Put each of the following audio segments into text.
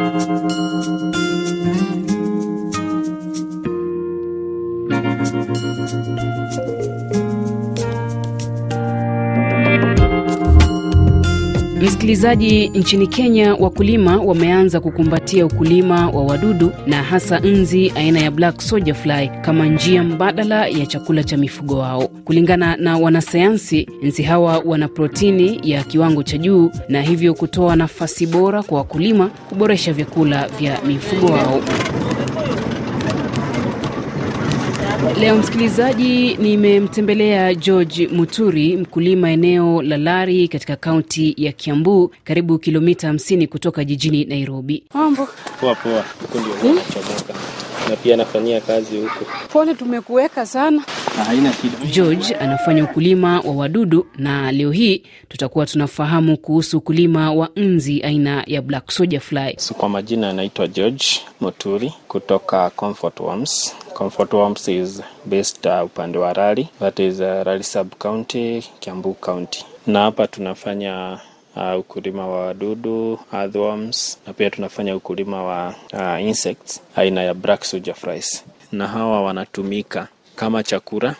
Thank you. Msikilizaji, nchini Kenya wakulima wameanza kukumbatia ukulima wa wadudu na hasa nzi aina ya black soldier fly kama njia mbadala ya chakula cha mifugo wao. Kulingana na wanasayansi, nzi hawa wana protini ya kiwango cha juu na hivyo kutoa nafasi bora kwa wakulima kuboresha vyakula vya mifugo wao. Leo msikilizaji, nimemtembelea George Muturi, mkulima eneo la Lari katika kaunti ya Kiambu, karibu kilomita 50 kutoka jijini Nairobi. Mambo Poa poa, huko ndio hmm? Na pia anafanyia kazi huku. pole, tumekuweka sana. Haina shida. George anafanya ukulima wa wadudu na leo hii tutakuwa tunafahamu kuhusu ukulima wa nzi aina ya black soldier fly. So, kwa majina anaitwa George Moturi kutoka Comfort Worms. Comfort Worms is based uh, upande wa Rali, that is uh, Rali sub county, Kiambu county. Na hapa tunafanya uh, ukulima wa wadudu earthworms, na pia tunafanya ukulima wa uh, insects aina ya black soldier flies, na hawa wanatumika kama chakula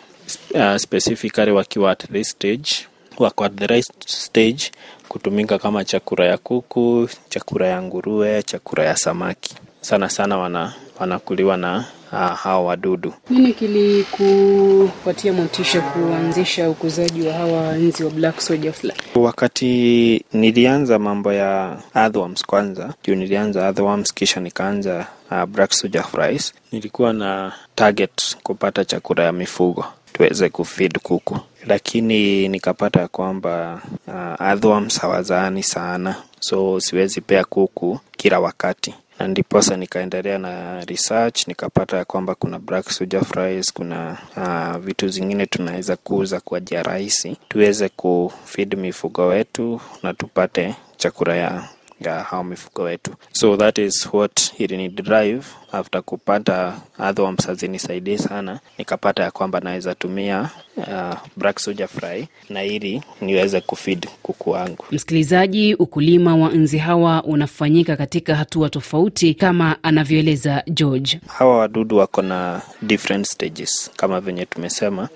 uh, specifically wakiwa at this stage wako at the right stage kutumika kama chakula ya kuku, chakula ya nguruwe, chakula ya samaki. Sana sana wana, wanakuliwa na hawa wadudu. Nini kilikupatia motisha kuanzisha ukuzaji wa hawa nzi wa black soldier fly? Wakati nilianza mambo ya earthworms kwanza, juu nilianza earthworms kisha nikaanza uh, black soldier flies, nilikuwa na target kupata chakula ya mifugo tuweze kufeed kuku, lakini nikapata kwamba uh, earthworms hawazaani sana, so siwezi pea kuku kila wakati ndiposa nikaendelea na research nikapata ya kwamba kuna black soldier flies, kuna uh, vitu zingine tunaweza kuuza kwa njia rahisi. Tuweze kufeed mifugo wetu na tupate chakula ya ya hao mifugo wetu. So that is what ilini drive after kupata earthworms hazinisaidii sana, nikapata ya kwamba naweza tumia uh, black soldier fly na ili niweze kufeed kuku wangu. Msikilizaji, ukulima wa nzi hawa unafanyika katika hatua tofauti kama anavyoeleza George. Hawa wadudu wako na different stages kama venye tumesema,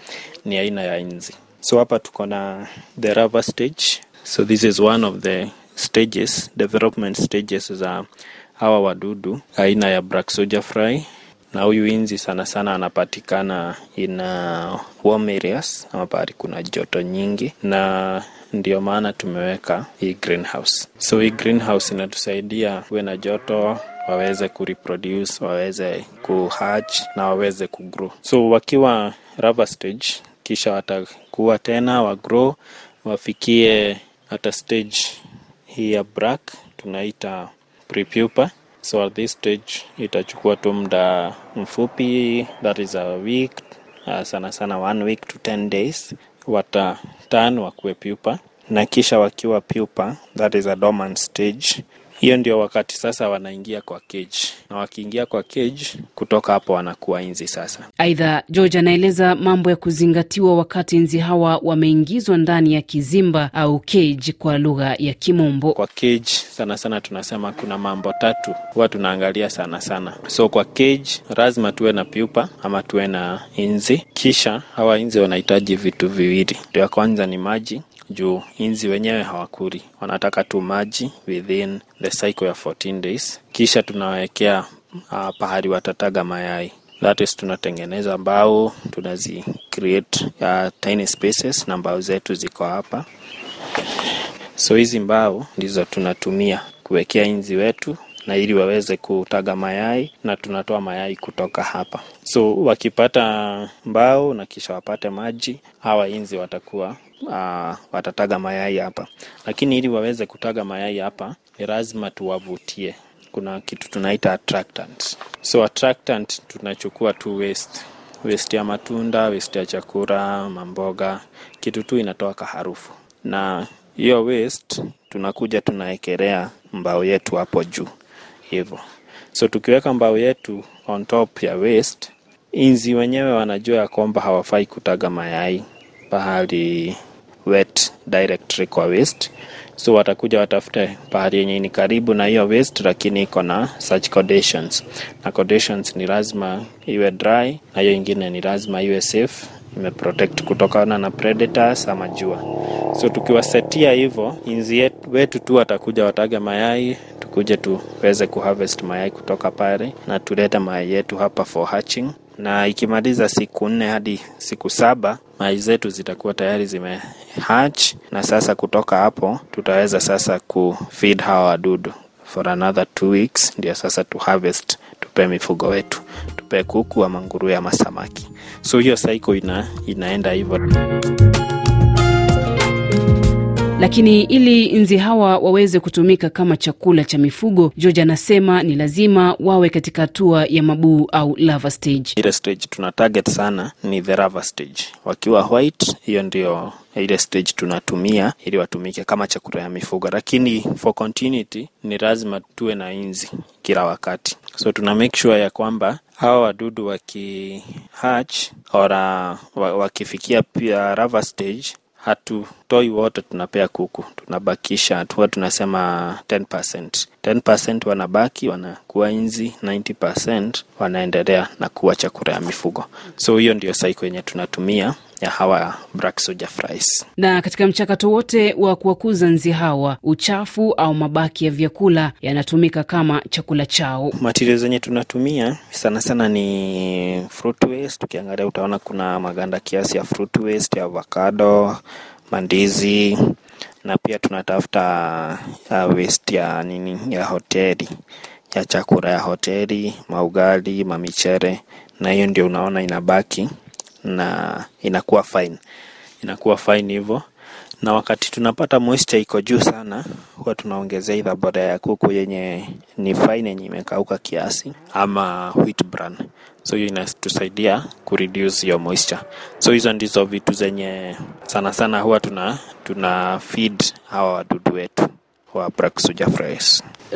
ni aina ya nzi. So hapa tuko na the larva stage. So this is one of the stages, development stages za hawa wadudu aina ya black soldier fly na huyu inzi sana sana anapatikana ina warm areas ama pahali kuna joto nyingi, na ndio maana tumeweka hii greenhouse. So hii greenhouse inatusaidia kuwe na joto, waweze kureproduce, waweze kuhatch na waweze kugrow. So wakiwa larva stage, kisha watakuwa tena wagrow, wafikie hata stage hii ya black tunaita prepupa. So at this stage itachukua tu muda mfupi, that is a week, uh, sana sana one week to 10 days, watatan wakuwe pupa, na kisha wakiwa pupa, that is a dormant stage. Hiyo ndio wakati sasa wanaingia kwa cage, na wakiingia kwa cage, kutoka hapo wanakuwa nzi sasa. Aidha, George anaeleza mambo ya kuzingatiwa wakati nzi hawa wameingizwa ndani ya kizimba au cage kwa lugha ya Kimombo. Kwa cage sana sana tunasema kuna mambo tatu huwa tunaangalia sana sana. So kwa cage lazima tuwe na pupa ama tuwe na inzi, kisha hawa inzi wanahitaji vitu viwili. Ya kwanza ni maji juu inzi wenyewe hawakuri, wanataka tu maji within the cycle ya 14 days. Kisha tunawekea uh, pahali watataga mayai that is, tunatengeneza mbao tunazi create uh, tiny spaces na mbao zetu ziko hapa. So hizi mbao ndizo tunatumia kuwekea inzi wetu na ili waweze kutaga mayai na tunatoa mayai kutoka hapa. So wakipata mbao na kisha wapate maji, hawa inzi watakuwa uh, watataga mayai hapa, lakini ili waweze kutaga mayai hapa ni lazima tuwavutie. Kuna kitu tunaita attractant. So attractant tunachukua tu waste waste ya matunda, waste ya chakula, mamboga, kitu tu inatoa kaharufu, na hiyo waste tunakuja tunaekelea mbao yetu hapo juu hivyo. So tukiweka mbao yetu on top ya waste, inzi wenyewe wanajua ya kwamba hawafai kutaga mayai pahali wet directory kwa waste. So watakuja watafute pahali yenye ni karibu na hiyo waste lakini iko na such conditions na conditions ni lazima iwe dry na hiyo ingine ni lazima iwe safe imeprotect kutokana na predators ama jua. So tukiwasetia hivyo inzi wetu tu watakuja watage mayai tukuje tuweze kuharvest mayai kutoka pale na tulete mayai yetu hapa for hatching. Na ikimaliza siku nne hadi siku saba mayai zetu zitakuwa tayari zime hatch na sasa kutoka hapo tutaweza sasa kufeed hawa wadudu for another two weeks ndio sasa tu harvest tupe mifugo wetu tupe kuku ama nguruwe ama samaki. So hiyo cycle ina, inaenda hivyo Lakini ili nzi hawa waweze kutumika kama chakula cha mifugo, George anasema ni lazima wawe katika hatua ya mabuu au larva stage. ile stage tuna target sana ni the larva stage. Wakiwa white hiyo ndio ile stage tunatumia ili watumike kama chakula ya mifugo. Lakini for continuity ni lazima tuwe na inzi kila wakati. So tuna make sure ya kwamba hawa wadudu waki hatch ora wakifikia pia larva stage hatutoi wote tunapea kuku. Tunabakisha huwa tunasema 10%. 10% wanabaki wanakuwa inzi 90% wanaendelea na kuwa chakula ya mifugo. So hiyo ndio cycle yenye tunatumia ya hawa soldier Na katika mchakato wote wa kuwakuza nzi hawa, uchafu au mabaki ya vyakula yanatumika kama chakula chao. Matirio zenye tunatumia sana sana ni fruit waste. Ukiangalia utaona kuna maganda kiasi ya fruit waste ya avocado mandizi na pia tunatafuta uh, waste ya nini? Ya hoteli. Ya chakula ya hoteli maugali mamichere na hiyo ndio unaona inabaki na inakuwa fine. Inakuwa fine hivyo. Na wakati tunapata moisture iko juu sana huwa tunaongezea idha boda ya kuku yenye ni fine yenye imekauka kiasi ama wheat bran. So hiyo inatusaidia kureduce hiyo moisture. So hizo ndizo vitu zenye sana sana huwa tuna tuna feed hawa wadudu wetu wa soldier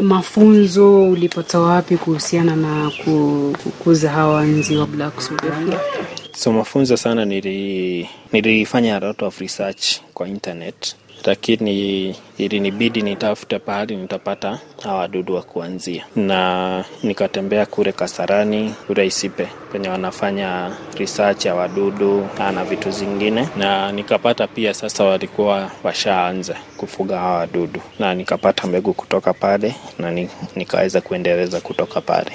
Mafunzo ulipata wapi kuhusiana na ku- kukuza hawa nzi wa fly? So mafunzo sana nili nilifanya a lot of research kwa internet. Lakini ilinibidi nitafute pahali nitapata hawa wadudu wa kuanzia. Na nikatembea kule kasarani kule isipe penye wanafanya research ya wadudu na vitu zingine. Na nikapata pia sasa walikuwa washaanza kufuga hawa wadudu. Na nikapata mbegu kutoka pale na nikaweza kuendeleza kutoka pale.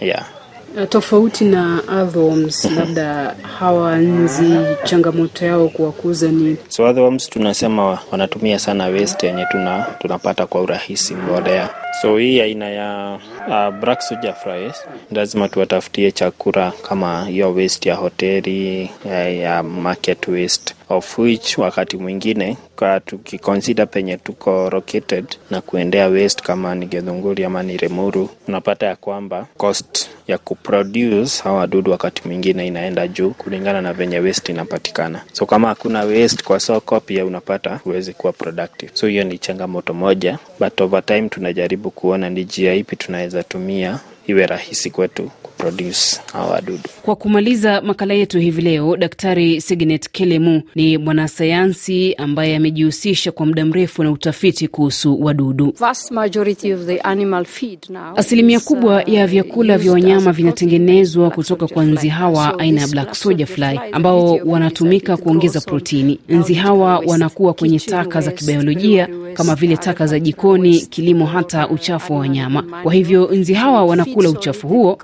Yeah. Uh, Tofauti na earthworms, labda hawa nzi changamoto yao kuwakuza ni So earthworms tunasema wanatumia sana waste yenye tuna, tunapata kwa urahisi mbolea. So hii aina ya uh, black soldier flies lazima tuwatafutie chakula kama hiyo waste ya hoteli ya, ya market waste of which wakati mwingine kwa tukikonsida penye tuko located na kuendea waste kama ni Githunguri ama ni Limuru, unapata ya kwamba cost ya kuproduce hawa wadudu wakati mwingine inaenda juu kulingana na venye waste inapatikana. So kama hakuna waste kwa soko, pia unapata huwezi kuwa productive. So hiyo ni changamoto moja, but over time tunajaribu kuona ni njia ipi tunaweza tumia iwe rahisi kwetu kuproduce hawa wadudu. Kwa kumaliza makala yetu hivi leo, Daktari Signet Kelemu ni mwanasayansi ambaye amejihusisha kwa muda mrefu na utafiti kuhusu wadudu. Vast majority of the animal feed now Asilimia kubwa uh, ya vyakula vya wanyama vinatengenezwa kutoka kwa nzi hawa So aina ya black soldier fly ambao wanatumika kuongeza protini. Nzi hawa wanakuwa kwenye taka za kibiolojia kama vile taka za jikoni, kilimo, hata uchafu wa wanyama. Kwa hivyo nzi hawa wanakula uchafu huo,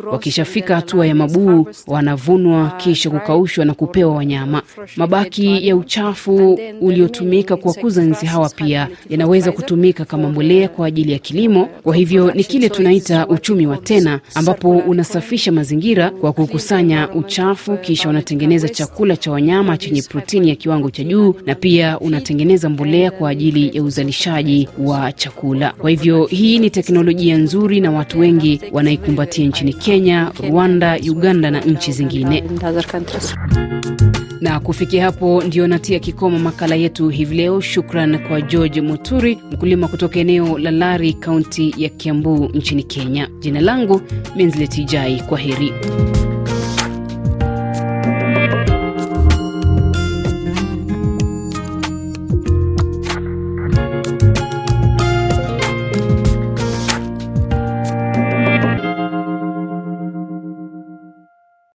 wakishafika hatua ya mabuu wanavunwa, kisha kukaushwa na kupewa wanyama. Mabaki ya uchafu uliotumika kuwakuza nzi hawa pia yanaweza kutumika kama mbolea kwa ajili ya kilimo. Kwa hivyo ni kile tunaita uchumi wa tena, ambapo unasafisha mazingira kwa kukusanya uchafu, kisha unatengeneza chakula cha wanyama chenye protini ya kiwango cha juu, na pia unatengeneza mbolea kwa ajili ya uzalishaji wa chakula. Kwa hivyo hii ni teknolojia nzuri na watu wengi wanaikumbatia nchini Kenya, Rwanda, Uganda na nchi zingine. Na kufikia hapo ndio natia kikomo makala yetu hivi leo. Shukran kwa George Muturi, mkulima kutoka eneo la Lari, kaunti ya Kiambu nchini Kenya. Jina langu Minzletijai, kwa heri.